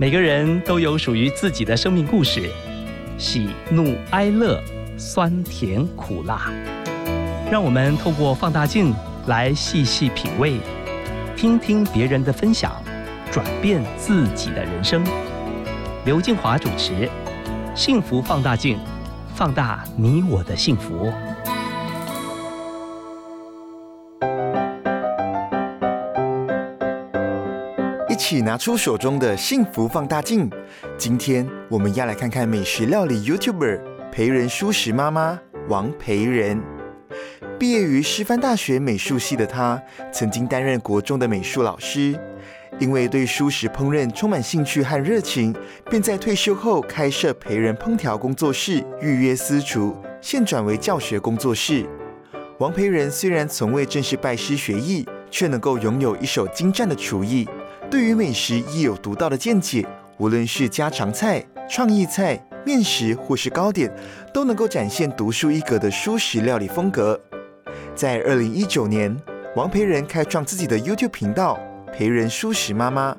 每个人都有属于自己的生命故事，喜怒哀乐，酸甜苦辣。让我们透过放大镜来细细品味，听听别人的分享，转变自己的人生。刘静华主持《幸福放大镜》，放大你我的幸福。起拿出手中的幸福放大镜。今天我们要来看看美食料理 YouTuber 培仁舒食妈妈王培仁。毕业于师范大学美术系的她，曾经担任国中的美术老师。因为对舒食烹饪充满兴趣和热情，便在退休后开设培仁烹调工作室，预约私厨，现转为教学工作室。王培仁虽然从未正式拜师学艺，却能够拥有一手精湛的厨艺。对于美食亦有独到的见解，无论是家常菜、创意菜、面食或是糕点，都能够展现独树一格的舒食料理风格。在二零一九年，王培仁开创自己的 YouTube 频道“培仁舒食妈妈”，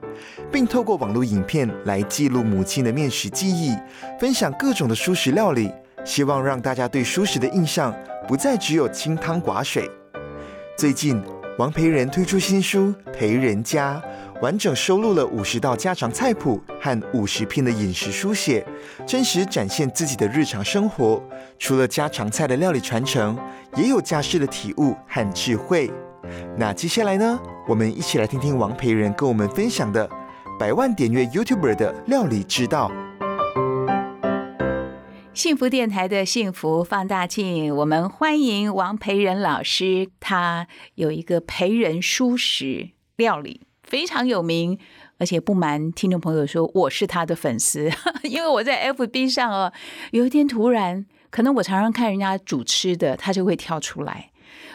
并透过网络影片来记录母亲的面食记忆，分享各种的舒食料理，希望让大家对舒食的印象不再只有清汤寡水。最近，王培仁推出新书《培仁家》。完整收录了五十道家常菜谱和五十篇的饮食书写，真实展现自己的日常生活。除了家常菜的料理传承，也有家事的体悟和智慧。那接下来呢？我们一起来听听王培仁跟我们分享的百万点阅 YouTuber 的料理之道。幸福电台的幸福放大镜，我们欢迎王培仁老师。他有一个培仁舒食料理。非常有名，而且不瞒听众朋友说，我是他的粉丝，因为我在 FB 上哦，有一天突然，可能我常常看人家煮吃的，他就会跳出来，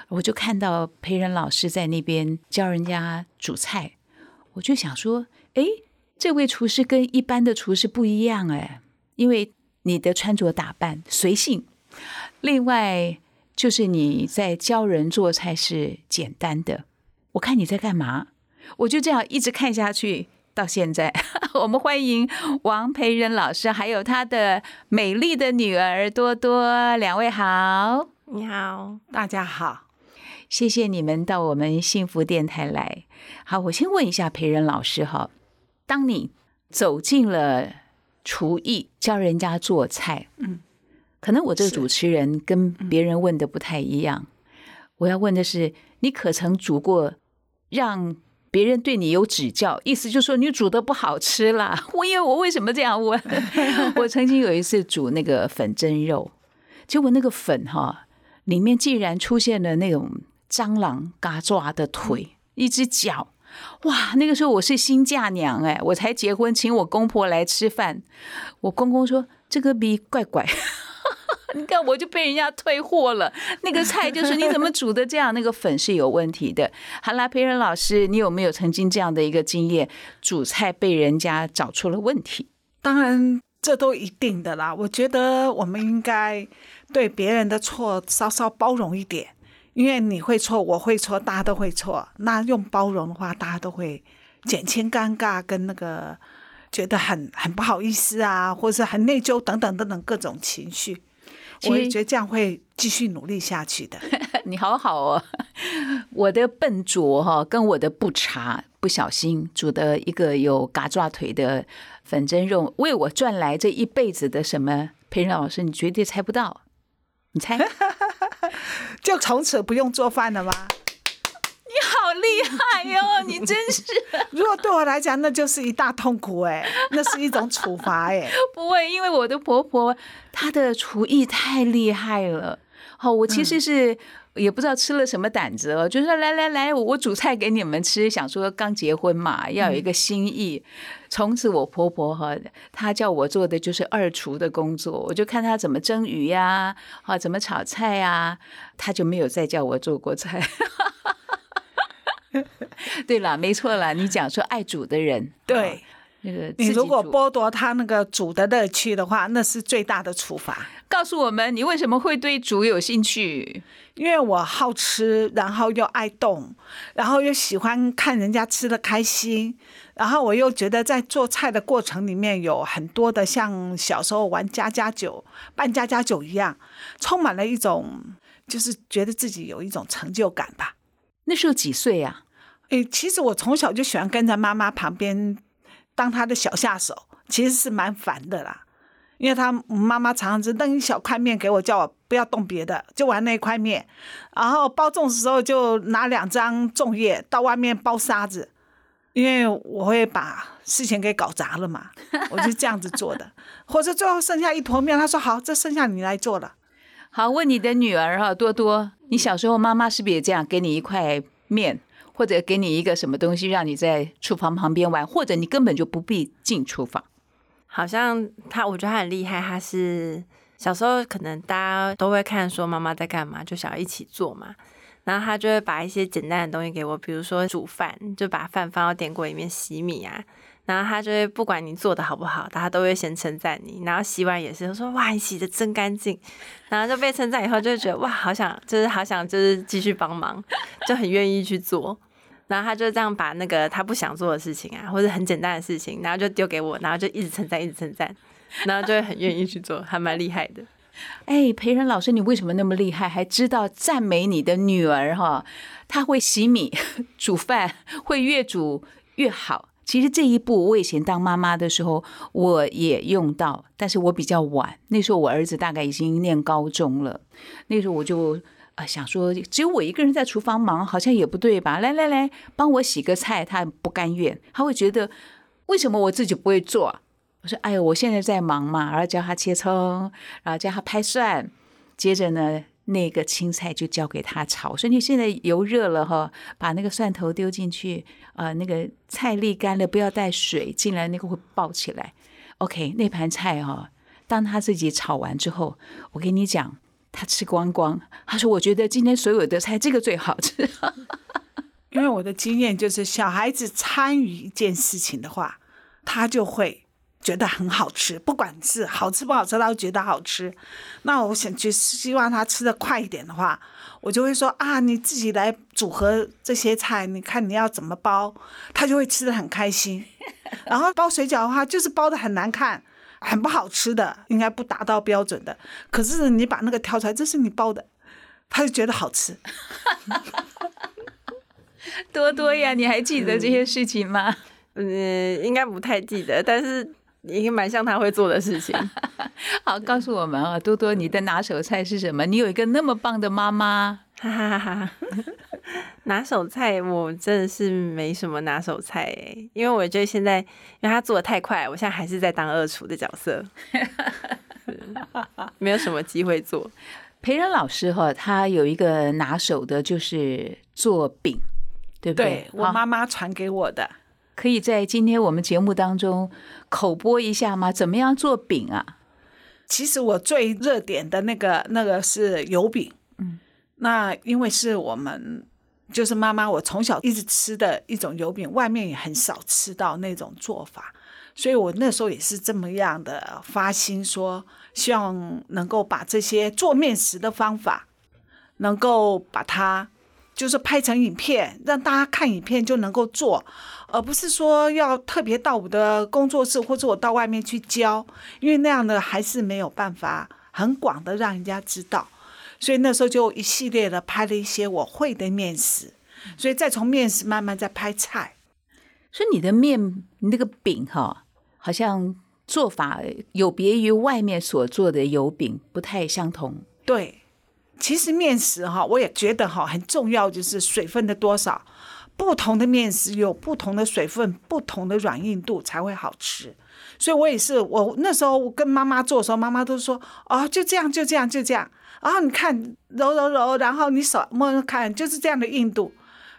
我就看到培仁老师在那边教人家煮菜，我就想说，哎，这位厨师跟一般的厨师不一样哎，因为你的穿着打扮随性，另外就是你在教人做菜是简单的，我看你在干嘛？我就这样一直看下去，到现在，我们欢迎王培仁老师，还有他的美丽的女儿多多，两位好，你好，大家好，谢谢你们到我们幸福电台来。好，我先问一下培仁老师哈，当你走进了厨艺，教人家做菜，嗯，可能我这个主持人跟别人问的不太一样，我要问的是，你可曾煮过让？别人对你有指教，意思就是说你煮的不好吃啦。我因为我为什么这样问？我曾经有一次煮那个粉蒸肉，结果那个粉哈里面竟然出现了那种蟑螂嘎抓的腿，一只脚。哇，那个时候我是新嫁娘哎，我才结婚，请我公婆来吃饭，我公公说这个比怪怪。你看，我就被人家退货了。那个菜就是你怎么煮的这样？那个粉是有问题的。好啦，培仁老师，你有没有曾经这样的一个经验，煮菜被人家找出了问题？当然，这都一定的啦。我觉得我们应该对别人的错稍稍包容一点，因为你会错，我会错，大家都会错。那用包容的话，大家都会减轻尴尬，跟那个觉得很很不好意思啊，或者是很内疚等等等等各种情绪。我也觉得这样会继续努力下去的。你好好哦，我的笨拙哈，跟我的不查，不小心煮的一个有嘎爪腿的粉蒸肉，为我赚来这一辈子的什么？培仁老师，你绝对猜不到，你猜？就从此不用做饭了吗？厉害哟！你真是，如果对我来讲，那就是一大痛苦哎，那是一种处罚哎。不会，因为我的婆婆她的厨艺太厉害了。好，我其实是也不知道吃了什么胆子哦，就说来来来，我煮菜给你们吃，想说刚结婚嘛，要有一个心意。从此我婆婆哈，她叫我做的就是二厨的工作，我就看她怎么蒸鱼呀，啊，怎么炒菜呀，她就没有再叫我做过菜。对了，没错了，你讲说爱煮的人，对那个你如果剥夺他那个煮的乐趣的话，那是最大的处罚。告诉我们，你为什么会对煮有兴趣？因为我好吃，然后又爱动，然后又喜欢看人家吃的开心，然后我又觉得在做菜的过程里面有很多的像小时候玩家家酒、办家家酒一样，充满了一种就是觉得自己有一种成就感吧。那时候几岁呀？其实我从小就喜欢跟在妈妈旁边当她的小下手，其实是蛮烦的啦。因为他妈妈常常只弄一小块面给我，叫我不要动别的，就玩那一块面。然后包粽子的时候，就拿两张粽叶到外面包沙子，因为我会把事情给搞砸了嘛，我就这样子做的。或者最后剩下一坨面，他说好，这剩下你来做了。好，问你的女儿哈，多多，你小时候妈妈是不是也这样给你一块面，或者给你一个什么东西，让你在厨房旁边玩，或者你根本就不必进厨房？好像他，我觉得他很厉害。他是小时候可能大家都会看说妈妈在干嘛，就想要一起做嘛。然后他就会把一些简单的东西给我，比如说煮饭，就把饭放到电锅里面洗米啊。然后他就会不管你做的好不好，大家都会先称赞你。然后洗碗也是说哇，你洗的真干净。然后就被称赞以后，就觉得哇，好想就是好想就是继续帮忙，就很愿意去做。然后他就这样把那个他不想做的事情啊，或者很简单的事情，然后就丢给我，然后就一直称赞，一直称赞，然后就会很愿意去做，还蛮厉害的。哎，培仁老师，你为什么那么厉害？还知道赞美你的女儿哈？她会洗米、煮饭，会越煮越好。其实这一步，我以前当妈妈的时候，我也用到，但是我比较晚。那时候我儿子大概已经念高中了，那时候我就。啊，想说只有我一个人在厨房忙，好像也不对吧？来来来，帮我洗个菜，他不甘愿，他会觉得为什么我自己不会做？我说，哎呦，我现在在忙嘛，然后教他切葱，然后教他拍蒜，接着呢，那个青菜就交给他炒。所以你现在油热了哈，把那个蒜头丢进去，呃，那个菜沥干了，不要带水进来，那个会爆起来。OK，那盘菜哈，当他自己炒完之后，我跟你讲。他吃光光，他说：“我觉得今天所有的菜，这个最好吃。”因为我的经验就是，小孩子参与一件事情的话，他就会觉得很好吃，不管是好吃不好吃，他都觉得好吃。那我想去希望他吃的快一点的话，我就会说：“啊，你自己来组合这些菜，你看你要怎么包，他就会吃的很开心。然后包水饺的话，就是包的很难看。”很不好吃的，应该不达到标准的。可是你把那个挑出来，这是你包的，他就觉得好吃。多多呀，你还记得这些事情吗？嗯，应该不太记得，但是也蛮像他会做的事情。好，告诉我们啊，多多，你的拿手菜是什么？你有一个那么棒的妈妈。哈哈哈哈拿手菜我真的是没什么拿手菜哎，因为我觉得现在因为他做的太快，我现在还是在当二厨的角色，没有什么机会做。培仁老师哈，他有一个拿手的就是做饼，对不对？我妈妈传给我的，可以在今天我们节目当中口播一下吗？怎么样做饼啊？其实我最热点的那个那个是油饼，嗯。那因为是我们就是妈妈，我从小一直吃的一种油饼，外面也很少吃到那种做法，所以我那时候也是这么样的发心，说希望能够把这些做面食的方法，能够把它就是拍成影片，让大家看影片就能够做，而不是说要特别到我的工作室或者我到外面去教，因为那样的还是没有办法很广的让人家知道。所以那时候就一系列的拍了一些我会的面食，所以再从面食慢慢再拍菜。所以你的面，你那个饼哈，好像做法有别于外面所做的油饼，不太相同。对，其实面食哈，我也觉得哈很重要，就是水分的多少。不同的面食有不同的水分，不同的软硬度才会好吃。所以我也是，我那时候我跟妈妈做的时候，妈妈都说：“哦，就这样，就这样，就这样。”然后你看揉揉揉，然后你手摸摸看，就是这样的硬度。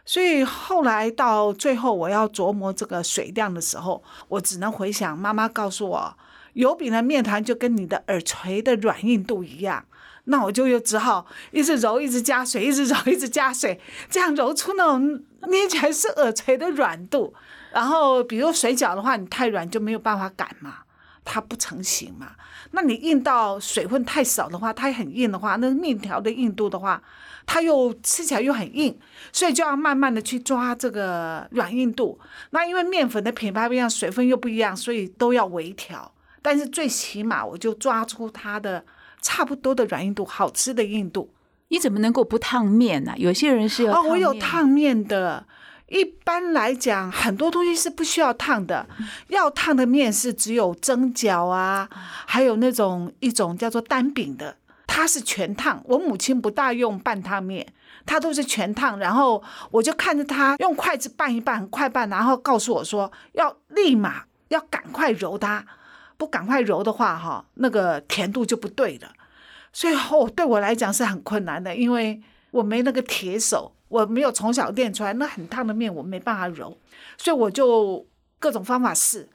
所以后来到最后我要琢磨这个水量的时候，我只能回想妈妈告诉我，油饼的面团就跟你的耳垂的软硬度一样。那我就又只好一直揉，一直加水，一直揉，一直加水，这样揉出那种捏起来是耳垂的软度。然后比如水饺的话，你太软就没有办法擀嘛。它不成型嘛。那你硬到水分太少的话，它很硬的话，那面条的硬度的话，它又吃起来又很硬，所以就要慢慢的去抓这个软硬度。那因为面粉的品牌不一样，水分又不一样，所以都要微调。但是最起码我就抓出它的差不多的软硬度，好吃的硬度。你怎么能够不烫面呢？有些人是要哦，我有烫面的。一般来讲，很多东西是不需要烫的。要烫的面是只有蒸饺啊，还有那种一种叫做单饼的，它是全烫。我母亲不大用半烫面，她都是全烫。然后我就看着她用筷子拌一拌，快拌，然后告诉我说要立马要赶快揉它。不赶快揉的话，哈，那个甜度就不对了。所以哦，对我来讲是很困难的，因为我没那个铁手，我没有从小练出来，那很烫的面我没办法揉，所以我就各种方法试，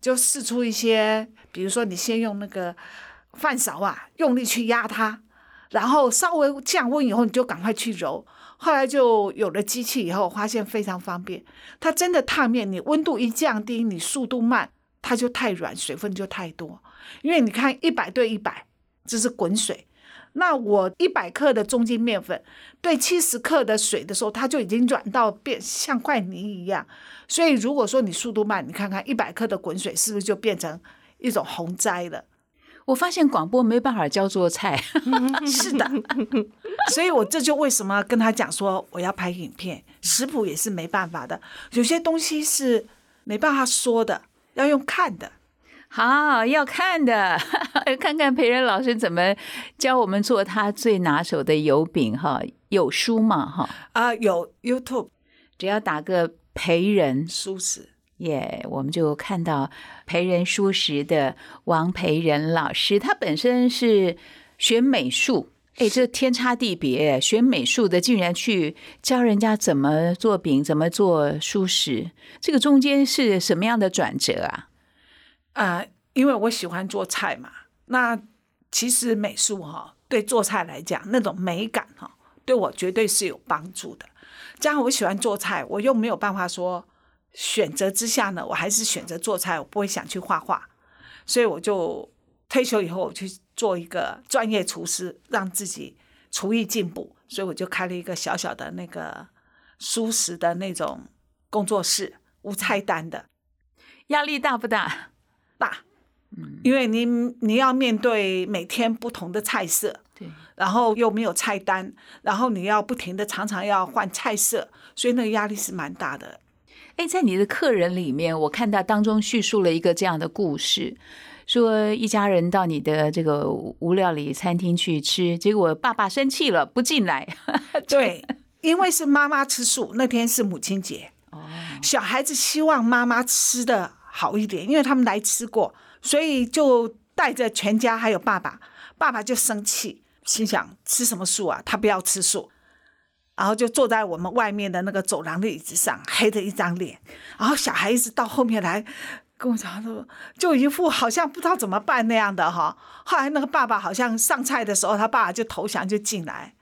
就试出一些，比如说你先用那个饭勺啊，用力去压它，然后稍微降温以后，你就赶快去揉。后来就有了机器以后，发现非常方便。它真的烫面，你温度一降低，你速度慢。它就太软，水分就太多。因为你看一百对一百，这是滚水。那我一百克的中筋面粉对七十克的水的时候，它就已经软到变像块泥一样。所以如果说你速度慢，你看看一百克的滚水是不是就变成一种洪灾了？我发现广播没办法教做菜 是的。所以我这就为什么跟他讲说我要拍影片，食谱也是没办法的。有些东西是没办法说的。要用看的，好要看的，看看培仁老师怎么教我们做他最拿手的油饼哈。有书嘛哈？啊，有 YouTube，只要打个培仁舒食耶，我们就看到培仁舒食的王培仁老师，他本身是学美术。哎，这天差地别！学美术的竟然去教人家怎么做饼，怎么做蔬食，这个中间是什么样的转折啊？啊，因为我喜欢做菜嘛。那其实美术哈，对做菜来讲，那种美感哈，对我绝对是有帮助的。加上我喜欢做菜，我又没有办法说选择之下呢，我还是选择做菜，我不会想去画画，所以我就退休以后我去。做一个专业厨师，让自己厨艺进步，所以我就开了一个小小的那个舒食的那种工作室，无菜单的。压力大不大？大，嗯，因为你你要面对每天不同的菜色，对，然后又没有菜单，然后你要不停的常常要换菜色，所以那个压力是蛮大的。哎，在你的客人里面，我看到当中叙述了一个这样的故事。说一家人到你的这个无料理餐厅去吃，结果爸爸生气了，不进来。对，因为是妈妈吃素，那天是母亲节。哦，小孩子希望妈妈吃的好一点，因为他们来吃过，所以就带着全家还有爸爸，爸爸就生气，心想吃什么素啊？他不要吃素，然后就坐在我们外面的那个走廊的椅子上，黑着一张脸。然后小孩子到后面来。跟我讲说，就一副好像不知道怎么办那样的哈。后来那个爸爸好像上菜的时候，他爸爸就投降就进来，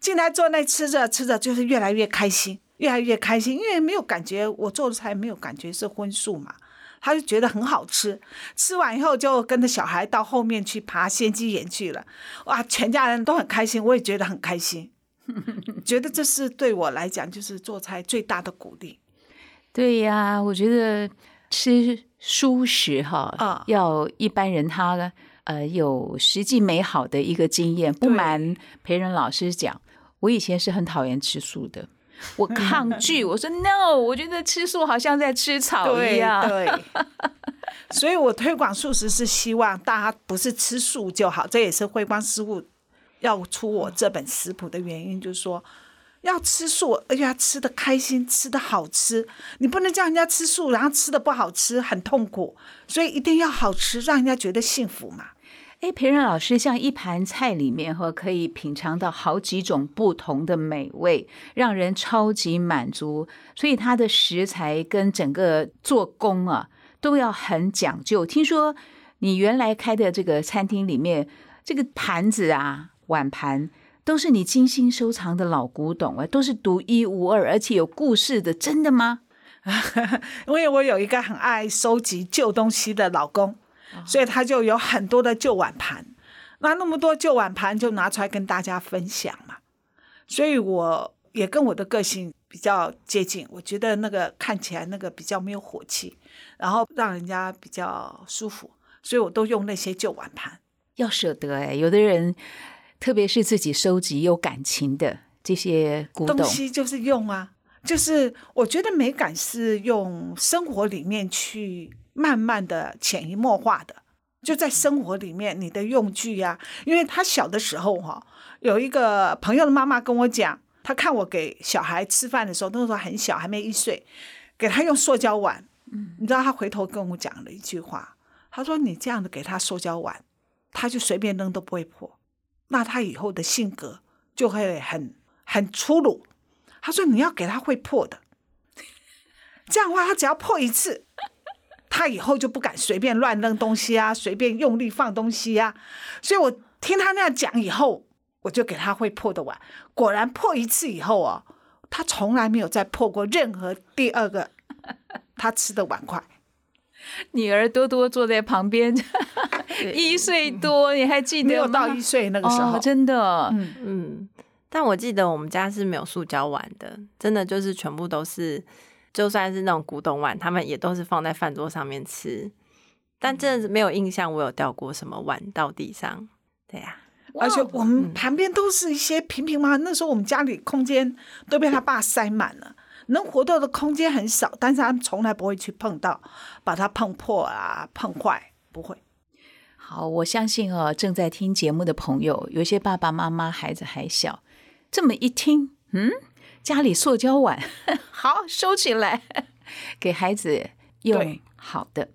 进来坐那吃着吃着，就是越来越开心，越来越开心，因为没有感觉我做的菜没有感觉是荤素嘛，他就觉得很好吃。吃完以后就跟着小孩到后面去爬仙鸡岩去了，哇，全家人都很开心，我也觉得很开心，觉得这是对我来讲就是做菜最大的鼓励。对呀，我觉得吃。舒适哈，要一般人他呃有实际美好的一个经验。不瞒培仁老师讲，我以前是很讨厌吃素的，我抗拒，我说 no，我觉得吃素好像在吃草一样。对，所以我推广素食是希望大家不是吃素就好，这也是慧光师傅要出我这本食谱的原因，就是说。要吃素，而且要吃的开心，吃的好吃。你不能叫人家吃素，然后吃的不好吃，很痛苦。所以一定要好吃，让人家觉得幸福嘛。哎，培仁老师，像一盘菜里面哈，可以品尝到好几种不同的美味，让人超级满足。所以它的食材跟整个做工啊，都要很讲究。听说你原来开的这个餐厅里面，这个盘子啊，碗盘。都是你精心收藏的老古董啊，都是独一无二，而且有故事的，真的吗？因为我有一个很爱收集旧东西的老公，所以他就有很多的旧碗盘。那那么多旧碗盘就拿出来跟大家分享嘛。所以我也跟我的个性比较接近，我觉得那个看起来那个比较没有火气，然后让人家比较舒服，所以我都用那些旧碗盘。要舍得哎，有的人特别是自己收集有感情的这些古董。东西，就是用啊，就是我觉得美感是用生活里面去慢慢的潜移默化的，就在生活里面你的用具呀、因为他小的时候哈、有一个朋友的妈妈跟我讲，他看我给小孩吃饭的时候，那个时候很小，还没一岁，给他用塑胶碗，嗯，你知道他回头跟我讲了一句话，他说你这样的给他塑胶碗，他就随便扔都不会破，那他以后的性格就会很很粗鲁。他说你要给他会破的，这样的话他只要破一次，他以后就不敢随便乱扔东西啊，随便用力放东西啊。所以我听他那样讲以后，我就给他会破的碗。果然破一次以后哦，他从来没有再破过任何第二个他吃的碗筷。女儿多多坐在旁边，一岁多，你还记得没有到一岁那个时候，哦，真的，嗯嗯，但我记得我们家是没有塑胶碗的，真的就是全部都是，就算是那种古董碗，他们也都是放在饭桌上面吃。但真的是没有印象，我有掉过什么碗到地上。对呀、而且我们嗯旁边都是一些平平嘛。那时候我们家里空间都被他爸塞满了，能活动的空间很少，但是他们从来不会去碰到，把它碰破啊、碰坏，不会。好，我相信哦，正在听节目的朋友，有些爸爸妈妈孩子还小，这么一听，嗯，家里塑胶碗，好收起来，给孩子用好的。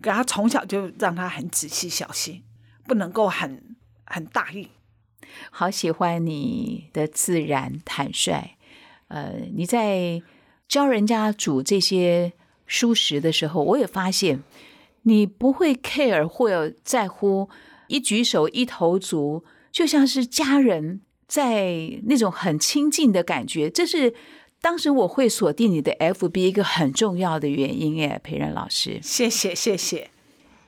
给他从小就让他很仔细小心，不能够很很大意。好喜欢你的自然坦率。呃，你在教人家煮这些蔬食的时候，我也发现你不会 care 或者在乎，一举手一投足，就像是家人在那种很亲近的感觉。这是当时我会锁定你的 FB 一个很重要的原因，耶，培仁老师。谢谢谢谢。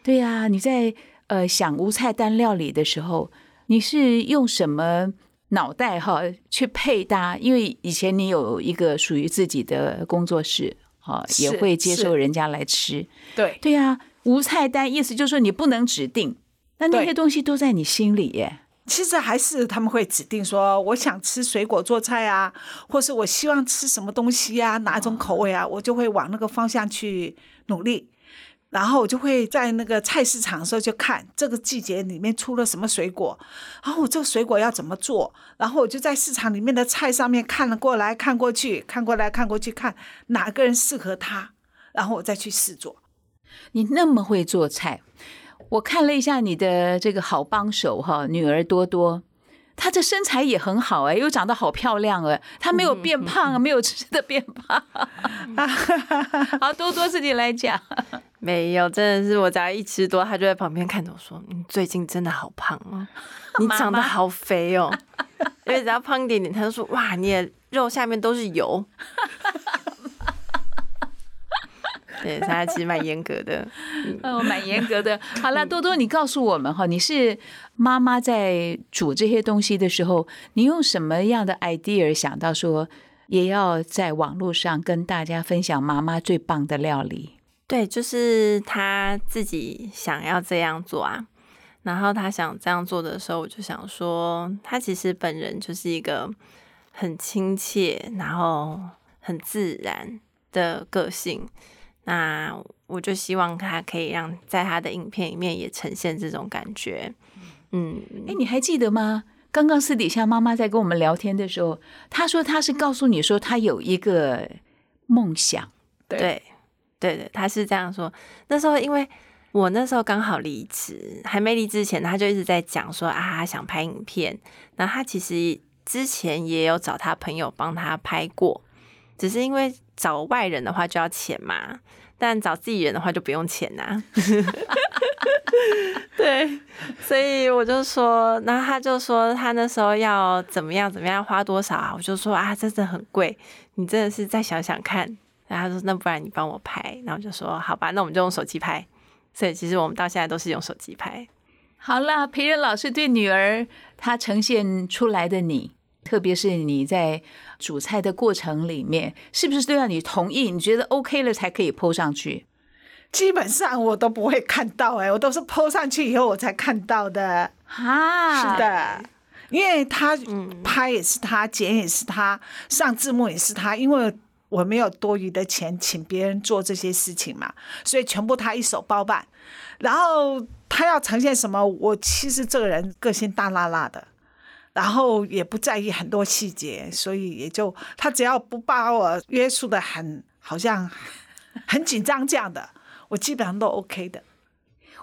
对呀、你在呃想无菜单料理的时候，你是用什么脑袋哈去配搭？因为以前你有一个属于自己的工作室，哈，也会接受人家来吃。对，对呀、无菜单意思就是说你不能指定，那那些东西都在你心里耶。其实还是他们会指定说，我想吃水果做菜啊，或是我希望吃什么东西啊，哪种口味啊，我就会往那个方向去努力。然后我就会在那个菜市场的时候就看这个季节里面出了什么水果，然后我这个水果要怎么做，然后我就在市场里面的菜上面看了过来看过去，看过来看过去，看哪个人适合他，然后我再去试做。你那么会做菜，我看了一下你的这个好帮手哈，女儿多多，她这身材也很好哎，又长得好漂亮哎，她没有变胖啊，没有吃的变胖。好，多多自己来讲。没有，真的是我只要一吃多，他就在旁边看着我说：“你最近真的好胖哦，你长得好肥哦。”因为只要胖一点点，他就说：“哇，你的肉下面都是油。”对，他其实蛮严格的。哦，蛮严格的。好了，多多，你告诉我们哈，你是妈妈在煮这些东西的时候，你用什么样的 idea 想到说，也要在网络上跟大家分享妈妈最棒的料理？对，就是他自己想要这样做啊。然后他想这样做的时候，我就想说，他其实本人就是一个很亲切，然后很自然的个性。那我就希望他可以让在他的影片里面也呈现这种感觉。嗯，哎，你还记得吗？刚刚私底下妈妈在跟我们聊天的时候，她说她是告诉你说她有一个梦想，对对对对，他是这样说。那时候因为我那时候刚好离职，还没离职前，他就一直在讲说啊，他想拍影片。然后他其实之前也有找他朋友帮他拍过，只是因为找外人的话就要钱嘛，但找自己人的话就不用钱呐、对，所以我就说，然后他就说他那时候要怎么样怎么样花多少啊？我就说啊，这真的很贵，你真的是再想想看。然后他说那不然你帮我拍，然后我就说好吧，那我们就用手机拍。所以其实我们到现在都是用手机拍。好了，培仁老师对女儿她呈现出来的你，特别是你在煮菜的过程里面，是不是都要你同意？你觉得 OK 了才可以 PO 上去？基本上我都不会看到，哎，我都是 PO 上去以后我才看到的。啊，是的，因为他拍也是他，剪也是他，上字幕也是他，因为我没有多余的钱请别人做这些事情嘛，所以全部他一手包办。然后他要呈现什么，我其实这个人个性大辣辣的，然后也不在意很多细节，所以也就他只要不把我约束的很好像很紧张这样的。我基本上都 OK 的。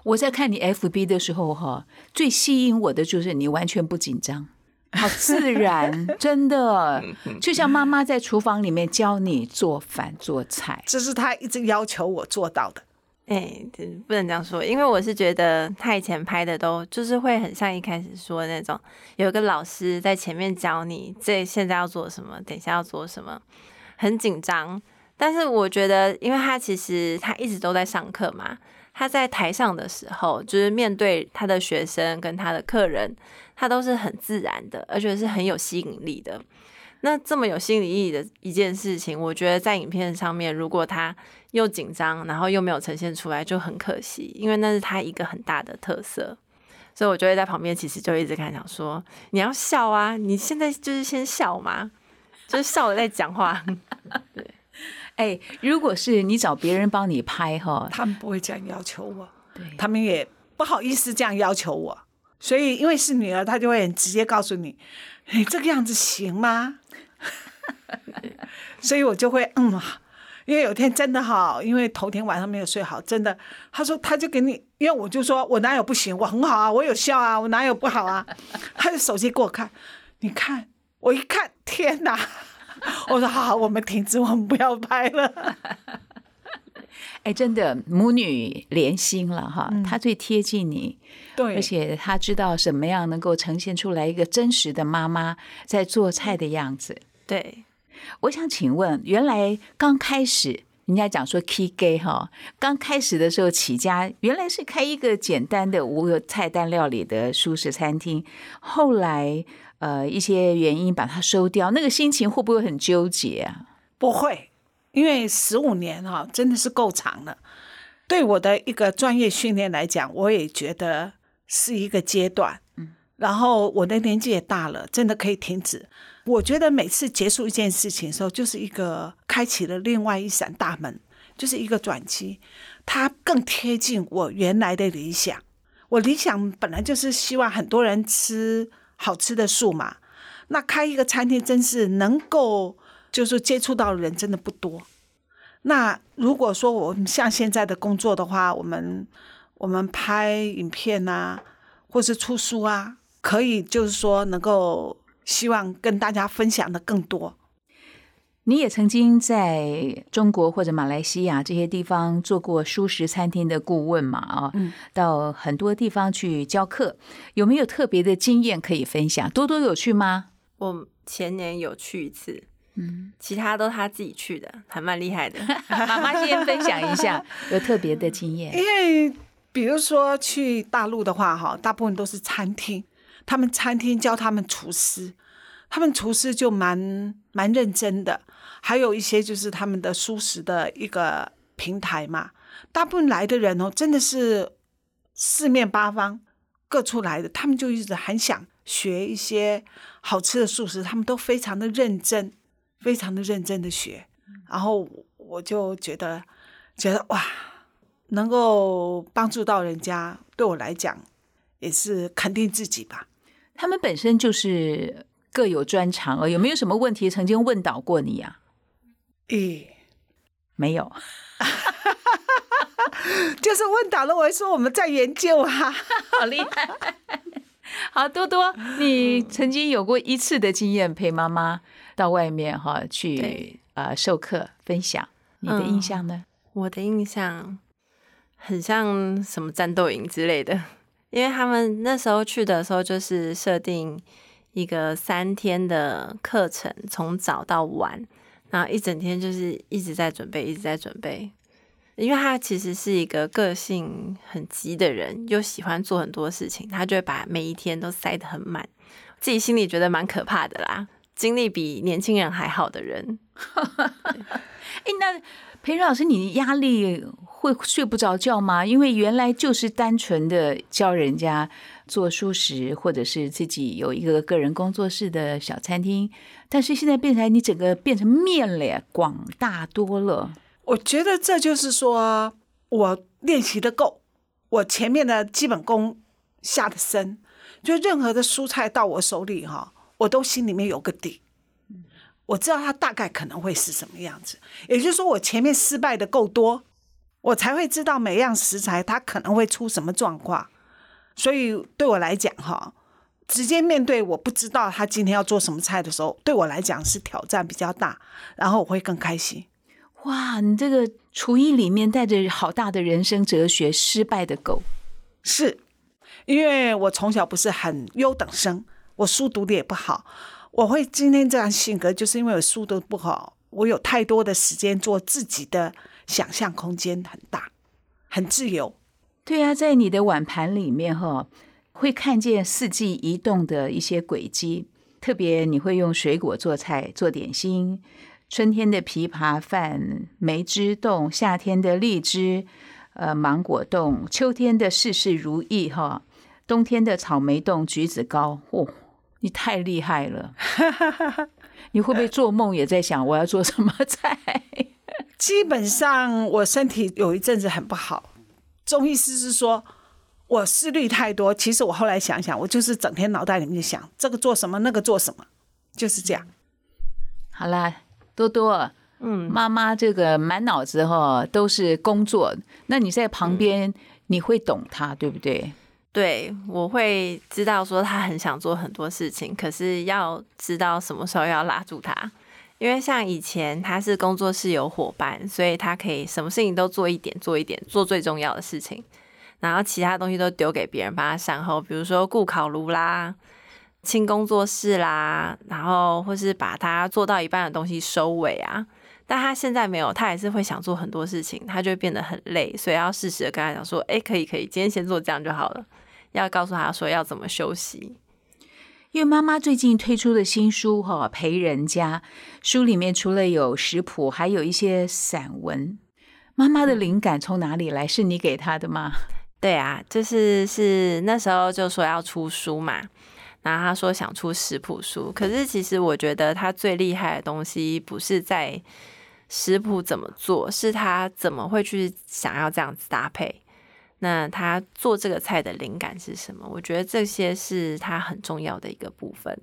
我在看你 FB 的时候，哈，最吸引我的就是你完全不紧张，好自然，真的，就像妈妈在厨房里面教你做饭做菜，这是他一直要求我做到的。哎，不能这样说，因为我是觉得他以前拍的都就是会很像一开始说的那种，有一个老师在前面教你，这现在要做什么，等一下要做什么，很紧张。但是我觉得，因为他其实他一直都在上课嘛，他在台上的时候，就是面对他的学生跟他的客人，他都是很自然的，而且是很有吸引力的。那这么有心理意义的一件事情，我觉得在影片上面，如果他又紧张，然后又没有呈现出来，就很可惜，因为那是他一个很大的特色。所以我就会在旁边，其实就一直看，想说你要笑啊，你现在就是先笑嘛，就是笑了在讲话，对。哎，如果是你找别人帮你拍哈，他们不会这样要求我，对他们也不好意思这样要求我，所以因为是女儿，她就会很直接告诉你，你这个样子行吗？所以我就会嗯，因为有天真的好，因为头天晚上没有睡好，真的，他说他就给你，因为我就说我哪有不行，我很好啊，我有笑啊，我哪有不好啊？他就手机给我看，你看，我一看，天哪！我说好，我们停止，我们不要拍了。哎，真的母女连心了哈，她最贴近你，对，而且她知道什么样能够呈现出来一个真实的妈妈在做菜的样子。对，我想请问，原来刚开始人家讲说 key gay 哈，刚开始的时候起家，原来是开一个简单的无菜单料理的舒适餐厅，后来。呃，一些原因把它收掉，那个心情会不会很纠结啊？不会，因为十五年哈真的是够长了。对我的一个专业训练来讲，我也觉得是一个阶段。嗯，然后我的年纪也大了，真的可以停止。我觉得每次结束一件事情的时候，就是一个开启了另外一扇大门，就是一个转机，它更贴近我原来的理想。我理想本来就是希望很多人吃。好吃的素嘛，那开一个餐厅真是能够，就是接触到的人真的不多。那如果说我们像现在的工作的话，我们我们拍影片啊，或是出书啊，可以就是说能够希望跟大家分享的更多。你也曾经在中国或者马来西亚这些地方做过舒食餐厅的顾问嘛？啊，到很多地方去教课，有没有特别的经验可以分享？多多有趣吗？我前年有去一次，嗯，其他都他自己去的，还蛮厉害的。妈妈先分享一下有特别的经验，因为比如说去大陆的话，哈，大部分都是餐厅，他们餐厅教他们厨师。他们厨师就蛮蛮认真的，还有一些就是他们的素食的一个平台嘛。大部分来的人哦，真的是四面八方各处来的，他们就一直很想学一些好吃的素食，他们都非常的认真，非常的认真的学。然后我就觉得，觉得哇，能够帮助到人家，对我来讲也是肯定自己吧。他们本身就是。各有专长哦，有没有什么问题曾经问倒过你呀？咦，没有，就是问倒了，我会说我们在研究啊，好厉害。好多多，你曾经有过一次的经验陪妈妈到外面哈去呃授课分享，你的印象呢？我的印象很像什么战斗营之类的，因为他们那时候去的时候就是设定。一个三天的课程，从早到晚，然后一整天就是一直在准备，一直在准备。因为他其实是一个个性很急的人，又喜欢做很多事情，他就会把每一天都塞得很满，自己心里觉得蛮可怕的啦。精力比年轻人还好的人，哎，那裴仁老师，你压力会睡不着觉吗？因为原来就是单纯的教人家做素食，或者是自己有一个个人工作室的小餐厅，但是现在变成你整个变成面了，广大多了。我觉得这就是说我练习的够，我前面的基本功下的深，就任何的蔬菜到我手里哈。我都心里面有个底，我知道它大概可能会是什么样子。也就是说，我前面失败的够多，我才会知道每样食材它可能会出什么状况。所以对我来讲，哈，直接面对我不知道他今天要做什么菜的时候，对我来讲是挑战比较大，然后我会更开心。哇，你这个厨艺里面带着好大的人生哲学，失败的狗，是因为我从小不是很优等生。我书读的也不好，我会今天这样性格，就是因为我书读不好，我有太多的时间做自己的想象空间很大，很自由。对啊，在你的碗盘里面哈，会看见四季移动的一些轨迹，特别你会用水果做菜做点心，春天的枇杷饭、梅枝冻，夏天的荔枝、呃芒果冻，秋天的事事如意哈，冬天的草莓冻、橘子糕，嚯！你太厉害了！你会不会做梦也在想我要做什么菜？基本上我身体有一阵子很不好，中医师是说我思虑太多。其实我后来想想，我就是整天脑袋里面想这个做什么，那个做什么，就是这样。好啦，多多，嗯，妈妈这个满脑子哈都是工作，那你在旁边你会懂他，对不对？对，我会知道说他很想做很多事情，可是要知道什么时候要拉住他。因为像以前他是工作室有伙伴，所以他可以什么事情都做一点，做一点，做最重要的事情，然后其他东西都丢给别人帮他善后。比如说顾烤炉啦、清工作室啦，然后或是把他做到一半的东西收尾啊。但他现在没有，他还是会想做很多事情，他就会变得很累，所以要适时的跟他讲说：“哎，可以，可以，今天先做这样就好了。”要告诉他说要怎么休息，因为妈妈最近推出的新书哈陪人家书里面除了有食谱，还有一些散文。妈妈的灵感从哪里来？是你给她的吗？对啊，就是是那时候就说要出书嘛，然后他说想出食谱书，可是其实我觉得他最厉害的东西不是在食谱怎么做，是他怎么会去想要这样子搭配。那他做这个菜的灵感是什么？我觉得这些是他很重要的一个部分，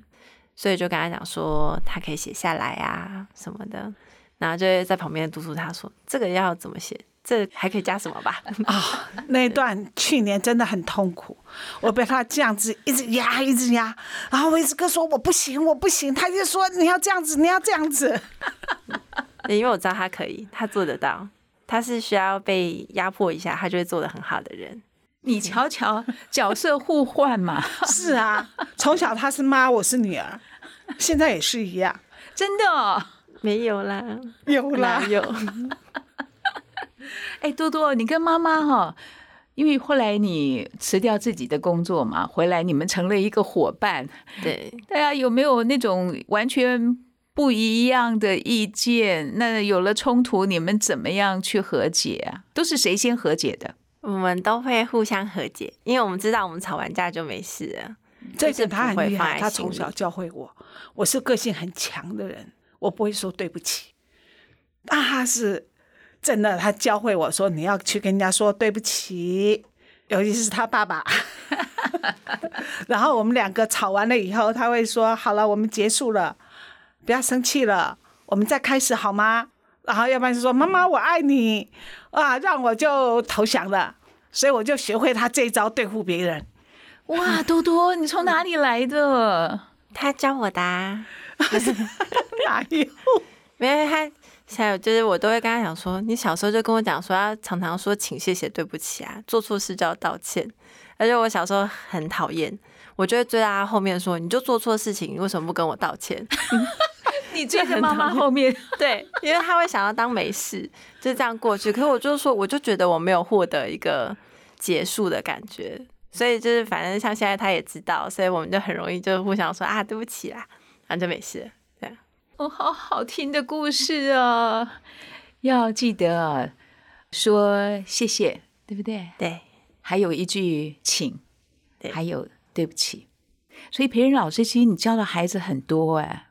所以就跟他讲说，他可以写下来啊什么的，然后就在旁边督促他说，这个要怎么写，这还可以加什么吧？啊，那段去年真的很痛苦，我被他这样子一直压，一直压，然后我一直跟说我不行，我不行，他就说你要这样子，你要这样子，因为我知道他可以，他做得到。他是需要被压迫一下，他就会做的很好的人。你瞧瞧，角色互换嘛。是啊，从小他是妈，我是女儿，现在也是一样。真的哦没有啦，有啦有。哎，多多，你跟妈妈哈，因为后来你辞掉自己的工作嘛，回来你们成了一个伙伴。对，大家有没有那种完全？不一样的意见，那有了冲突，你们怎么样去和解啊？都是谁先和解的？我们都会互相和解，因为我们知道我们吵完架就没事了。这点他很厉害，他从小教会我，我是个性很强的人，我不会说对不起。啊，是真的，他教会我说你要去跟人家说对不起，尤其是他爸爸。然后我们两个吵完了以后，他会说好了，我们结束了。不要生气了，我们再开始好吗？然后要不然就说妈妈我爱你啊，让我就投降了。所以我就学会他这一招对付别人。哇，多多，你从哪里来的？他教我的。哪有？没有他，还有就是我都会跟他讲说，你小时候就跟我讲说，要常常说请、谢谢、对不起啊，做错事就要道歉。而且我小时候很讨厌。我就会追在他后面说：“你就做错事情，你为什么不跟我道歉？” 你追着妈妈后面，对，因为他会想要当没事，就这样过去。可是我就说，我就觉得我没有获得一个结束的感觉，所以就是反正像现在他也知道，所以我们就很容易就互相说啊，对不起啦，然后就没事。这样哦，好好听的故事啊，要记得啊，说谢谢，对不对？对，还有一句请，还有对不起。所以培仁老师，其实你教的孩子很多哎。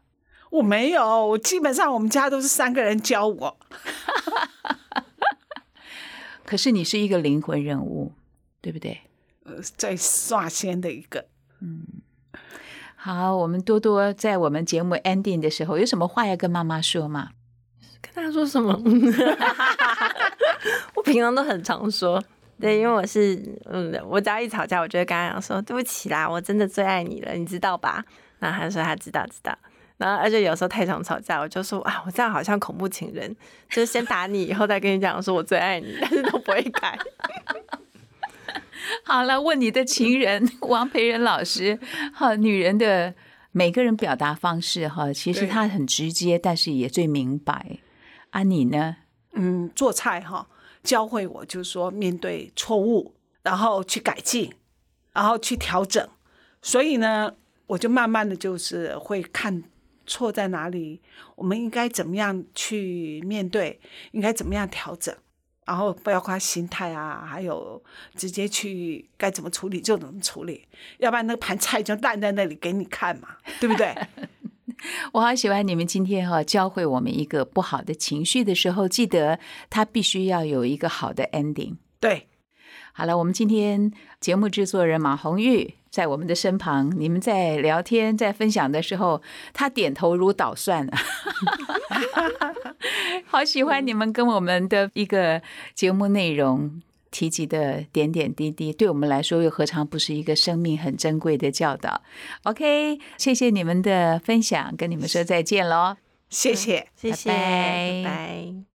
我没有，我基本上我们家都是三个人教我。可是你是一个灵魂人物，对不对？呃，在刷先的一个。嗯，好，我们多多在我们节目 ending 的时候，有什么话要跟妈妈说吗？跟他说什么？我平常都很常说，对，因为我是，嗯，我只要一吵架，我就会跟他讲说，对不起啦，我真的最爱你了，你知道吧？然后他说他知道，知道。然后，而且有时候太常吵架，我就说啊，我这样好像恐怖情人，就是先打你，以后再跟你讲说我最爱你，但是都不会改。好了，问你的情人王培仁老师，哈，女人的每个人表达方式哈，其实她很直接，但是也最明白。啊，你呢？嗯，做菜哈，教会我就是说面对错误，然后去改进，然后去调整。所以呢，我就慢慢的就是会看。错在哪里？我们应该怎么样去面对？应该怎么样调整？然后不要夸心态啊，还有直接去该怎么处理就怎么处理，要不然那盘菜就烂在那里给你看嘛，对不对？我好喜欢你们今天哈教会我们一个不好的情绪的时候，记得它必须要有一个好的 ending。对，好了，我们今天节目制作人马红玉。在我们的身旁，你们在聊天、在分享的时候，他点头如捣蒜，好喜欢你们跟我们的一个节目内容提及的点点滴滴，对我们来说又何尝不是一个生命很珍贵的教导？OK，谢谢你们的分享，跟你们说再见喽，谢谢，谢谢，拜拜。